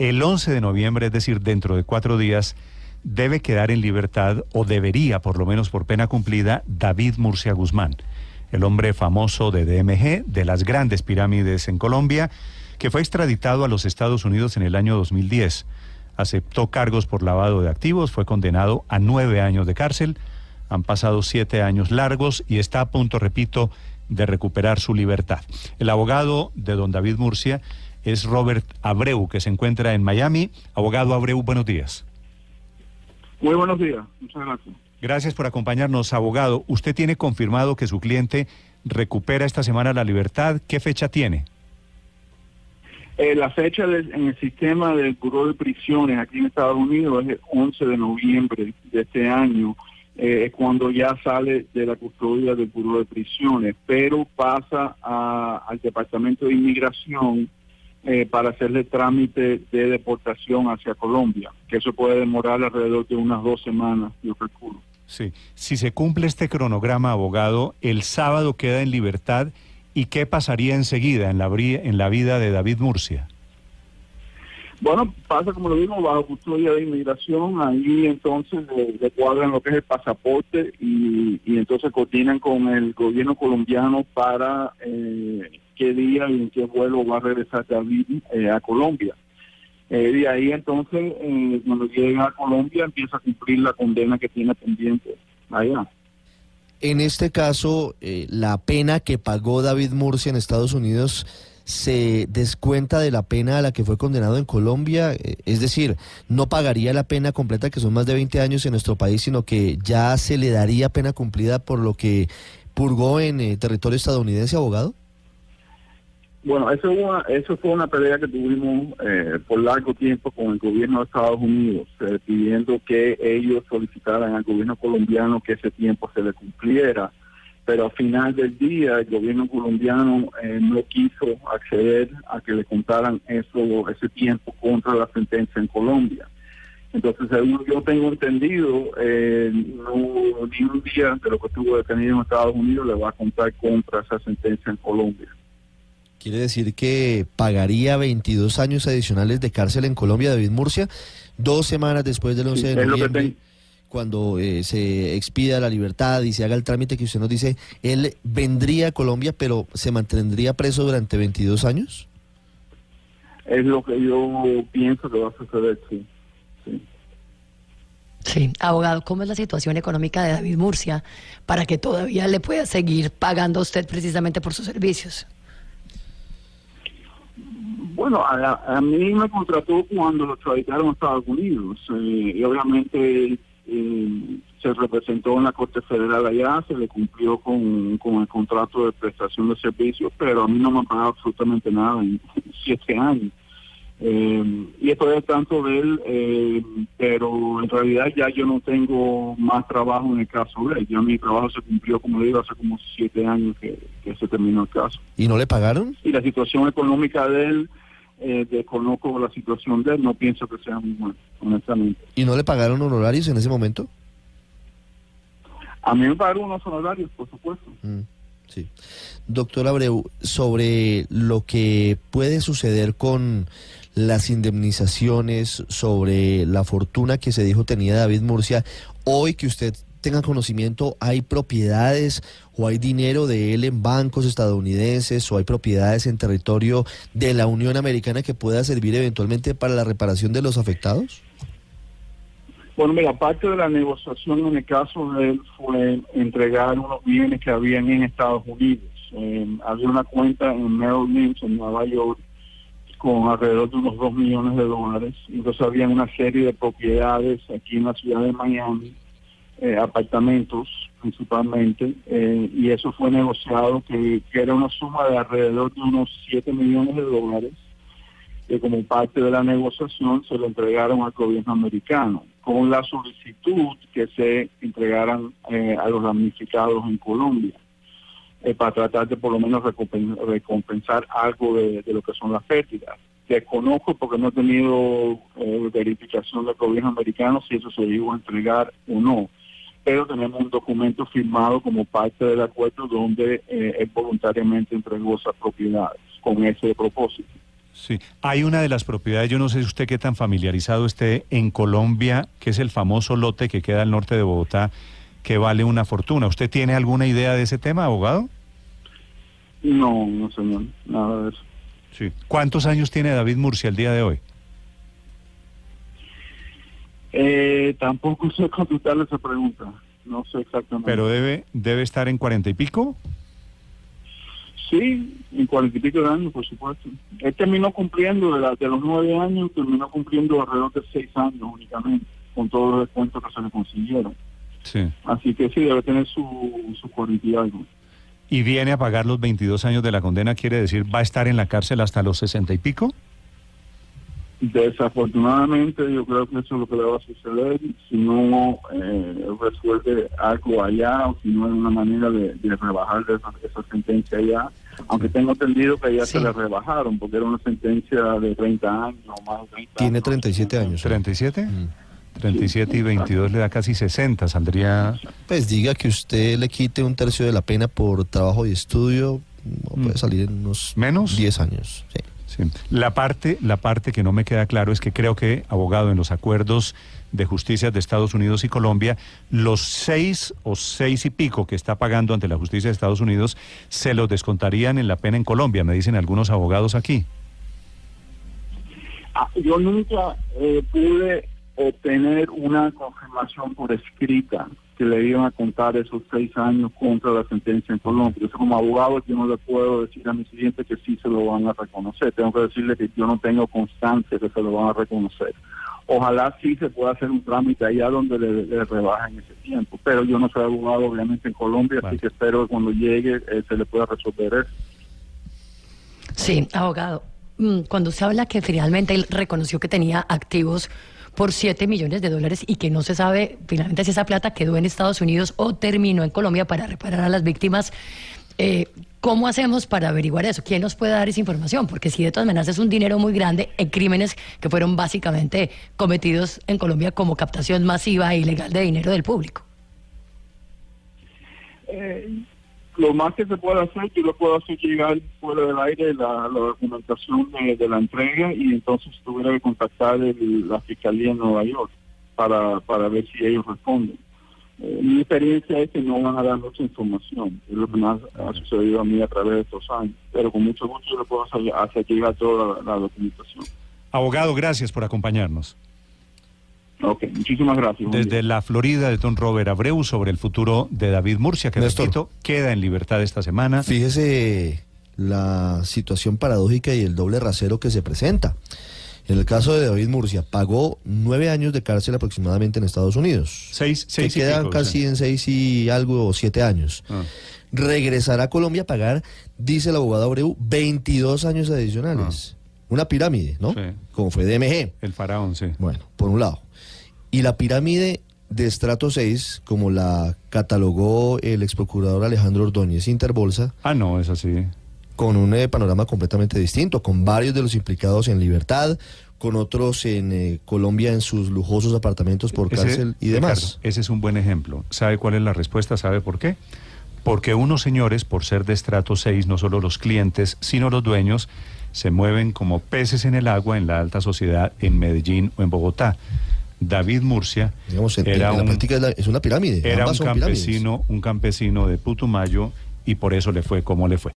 El 11 de noviembre, es decir, dentro de cuatro días, debe quedar en libertad, o debería, por lo menos por pena cumplida, David Murcia Guzmán, el hombre famoso de DMG, de las grandes pirámides en Colombia, que fue extraditado a los Estados Unidos en el año 2010. Aceptó cargos por lavado de activos, fue condenado a nueve años de cárcel. Han pasado siete años largos y está a punto, repito, de recuperar su libertad. El abogado de don David Murcia es Robert Abreu, que se encuentra en Miami. Abogado Abreu, buenos días. Muy buenos días, muchas gracias. Gracias por acompañarnos, abogado. ¿Usted tiene confirmado que su cliente recupera esta semana la libertad? ¿Qué fecha tiene? Eh, la fecha del- en el sistema del Buró de Prisiones aquí en Estados Unidos es el 11 de noviembre de este año, eh, es cuando ya sale de la custodia del Buró de Prisiones, pero pasa a- al Departamento de Inmigración eh, para hacerle trámite de deportación hacia Colombia, que eso puede demorar alrededor de unas dos semanas, yo calculo. Sí. Si se cumple este cronograma, abogado, el sábado queda en libertad. ¿Y qué pasaría enseguida en la, en la vida de David Murcia? Bueno, pasa como lo vimos bajo custodia de inmigración, ahí entonces le, le cuadran lo que es el pasaporte y, y entonces coordinan con el gobierno colombiano para eh, qué día y en qué vuelo va a regresar David eh, a Colombia. Eh, de ahí entonces, eh, cuando llega a Colombia, empieza a cumplir la condena que tiene pendiente allá. En este caso, eh, la pena que pagó David Murcia en Estados Unidos se descuenta de la pena a la que fue condenado en Colombia, eh, es decir, no pagaría la pena completa, que son más de 20 años en nuestro país, sino que ya se le daría pena cumplida por lo que purgó en territorio estadounidense, abogado. Bueno, eso, fue una- eso fue una pelea que tuvimos eh, por largo tiempo con el gobierno de Estados Unidos, eh, pidiendo que ellos solicitaran al gobierno colombiano que ese tiempo se le cumpliera. Pero al final del día, el gobierno colombiano eh, no quiso acceder a que le contaran eso, ese tiempo contra la sentencia en Colombia. Entonces, según yo tengo entendido, eh, no, ni un día de lo que estuvo detenido en Estados Unidos le va a contar contra esa sentencia en Colombia. Quiere decir que pagaría 22 años adicionales de cárcel en Colombia, David Murcia, dos semanas después del 11 Sí, de noviembre, cuando eh, se expida la libertad y se haga el trámite que usted nos dice, él vendría a Colombia, pero se mantendría preso durante 22 años. Es lo que yo pienso que va a suceder, sí. sí. Sí, abogado, ¿cómo es la situación económica de David Murcia para que todavía le pueda seguir pagando a usted precisamente por sus servicios? Bueno, a, a mí me contrató cuando lo extraditaron a Estados Unidos eh, y obviamente eh, se representó en la Corte Federal allá, se le cumplió con, con el contrato de prestación de servicios, pero a mí no me han pagado absolutamente nada en siete años. Eh, y estoy al tanto de él, eh, pero en realidad ya yo no tengo más trabajo en el caso de él. Ya mi trabajo se cumplió, como digo, hace como siete años que, que se terminó el caso ¿Y no le pagaron? y la situación económica de él, eh, desconozco la situación de él, no pienso que sea muy buena, honestamente. ¿Y no le pagaron honorarios en ese momento? A mí me pagaron unos honorarios, por supuesto. Mm, sí. Doctor Abreu, sobre lo que puede suceder con las indemnizaciones, sobre la fortuna que se dijo tenía David Murcia, hoy que usted tenga conocimiento, ¿hay propiedades o hay dinero de él en bancos estadounidenses o hay propiedades en territorio de la Unión Americana que pueda servir eventualmente para la reparación de los afectados? Bueno, mira, parte de la negociación en el caso de él fue entregar unos bienes que habían en Estados Unidos. Eh, había una cuenta en Merrill en Nueva York, con alrededor de unos 2 millones de dólares. Entonces había una serie de propiedades aquí en la ciudad de Miami, eh, apartamentos principalmente, eh, y eso fue negociado que, era una suma de alrededor de unos 7 millones de dólares. que como parte de la negociación se lo entregaron al gobierno americano, con la solicitud que se entregaran eh, a los damnificados en Colombia, eh, para tratar de por lo menos recompen- recompensar algo de, lo que son las pérdidas. Desconozco porque no he tenido eh, verificación del gobierno americano si eso se iba a entregar o no, pero tenemos un documento firmado como parte del acuerdo donde eh, él voluntariamente entregó esas propiedades con ese propósito. Sí, hay una de las propiedades, yo no sé si usted qué tan familiarizado esté en Colombia, que es el famoso lote que queda al norte de Bogotá, que vale una fortuna. ¿Usted tiene alguna idea de ese tema, abogado? No, no señor, nada de eso. Sí. ¿Cuántos años tiene David Murcia el día de hoy? Eh, tampoco sé contestarle esa pregunta, no sé exactamente. Pero debe, debe estar en cuarenta y pico. Sí, en cuarenta y pico de años, por supuesto. Él terminó cumpliendo, de, la- de los nueve años, terminó cumpliendo alrededor de seis años únicamente, con todos los descuentos que se le consiguieron. Sí. Así que sí, debe tener su, su cuarenta y algo. Y viene a pagar los 22 años de la condena, quiere decir, va a estar en la cárcel hasta los sesenta y pico. Desafortunadamente, yo creo que eso es lo que le va a suceder si no eh, resuelve algo allá o si no hay una manera de, de rebajar esa, esa sentencia allá. Aunque tengo entendido que ya Sí. se le rebajaron porque era una sentencia de 30 años o más de 30 Tiene años. 37 años. ¿37? Mm. 37 y 22 le da casi 60, saldría... Pues diga que usted le quite un tercio de la pena por trabajo y estudio, puede Mm. salir en unos ¿Menos? 10 años. Sí. Sí. La parte, la parte que no me queda claro es que creo que, abogado, en los acuerdos de justicia de Estados Unidos y Colombia, los seis o seis y pico que está pagando ante la justicia de Estados Unidos se los descontarían en la pena en Colombia, me dicen algunos abogados aquí. Ah, yo nunca eh, pude obtener una confirmación por escrita que le iban a contar esos seis años contra la sentencia en Colombia. Yo como abogado yo no le puedo decir a mi cliente que sí se lo van a reconocer. Tengo que decirle que yo no tengo constancia que se lo van a reconocer. Ojalá sí se pueda hacer un trámite allá donde le, le rebajen ese tiempo. Pero yo no soy abogado obviamente en Colombia, Vale. así que espero que cuando llegue eh, se le pueda resolver eso. Sí, abogado. mm, Cuando usted habla que finalmente él reconoció que tenía activos por 7 millones de dólares y que no se sabe finalmente si esa plata quedó en Estados Unidos o terminó en Colombia para reparar a las víctimas, eh, ¿cómo hacemos para averiguar eso? ¿Quién nos puede dar esa información? Porque si de todas maneras es un dinero muy grande en crímenes que fueron básicamente cometidos en Colombia como captación masiva e ilegal de dinero del público. Eh, lo más que se puede hacer, yo lo puedo hacer llegar fuera del aire la, la documentación de, de la entrega y entonces tuviera que contactar el- la Fiscalía en Nueva York para, para ver si ellos responden. Eh, mi experiencia es que no van a dar mucha información, es lo que más ha sucedido a mí a través de estos años, pero con mucho gusto yo le puedo hacer, hacer llegar toda la, la documentación. Abogado, gracias por acompañarnos. Ok, muchísimas gracias. Desde la Florida de Don Robert Abreu sobre el futuro de David Murcia, que Néstor. repito, queda en libertad esta semana. Fíjese la situación paradójica y el doble rasero que se presenta. En el caso de David Murcia, pagó nueve años de cárcel aproximadamente en Estados Unidos. Seis, Se seis y quedan pico, casi sí. en seis y algo o siete años. Ah. Regresará a Colombia a pagar, dice el abogado Abreu, 22 años adicionales. Una pirámide, ¿no? Ah. Sí. Como fue DMG. El faraón, sí. Bueno, por un lado. Y la pirámide de estrato 6, como la catalogó el ex procurador Alejandro Ordóñez Interbolsa, Ah, no, es así. con un eh, panorama completamente distinto, con varios de los implicados en libertad, con otros en eh, Colombia en sus lujosos apartamentos por Ese- cárcel y demás. Ricardo, ese es un buen ejemplo. ¿Sabe cuál es la respuesta? ¿Sabe por qué? Porque unos señores, por ser de estrato 6, no solo los clientes, sino los dueños, se mueven como peces en el agua en la alta sociedad en Medellín o en Bogotá. David Murcia Digamos, en, era en la un, práctica es, la- es una pirámide. era un campesino, un campesino de Putumayo y por eso le fue como le fue.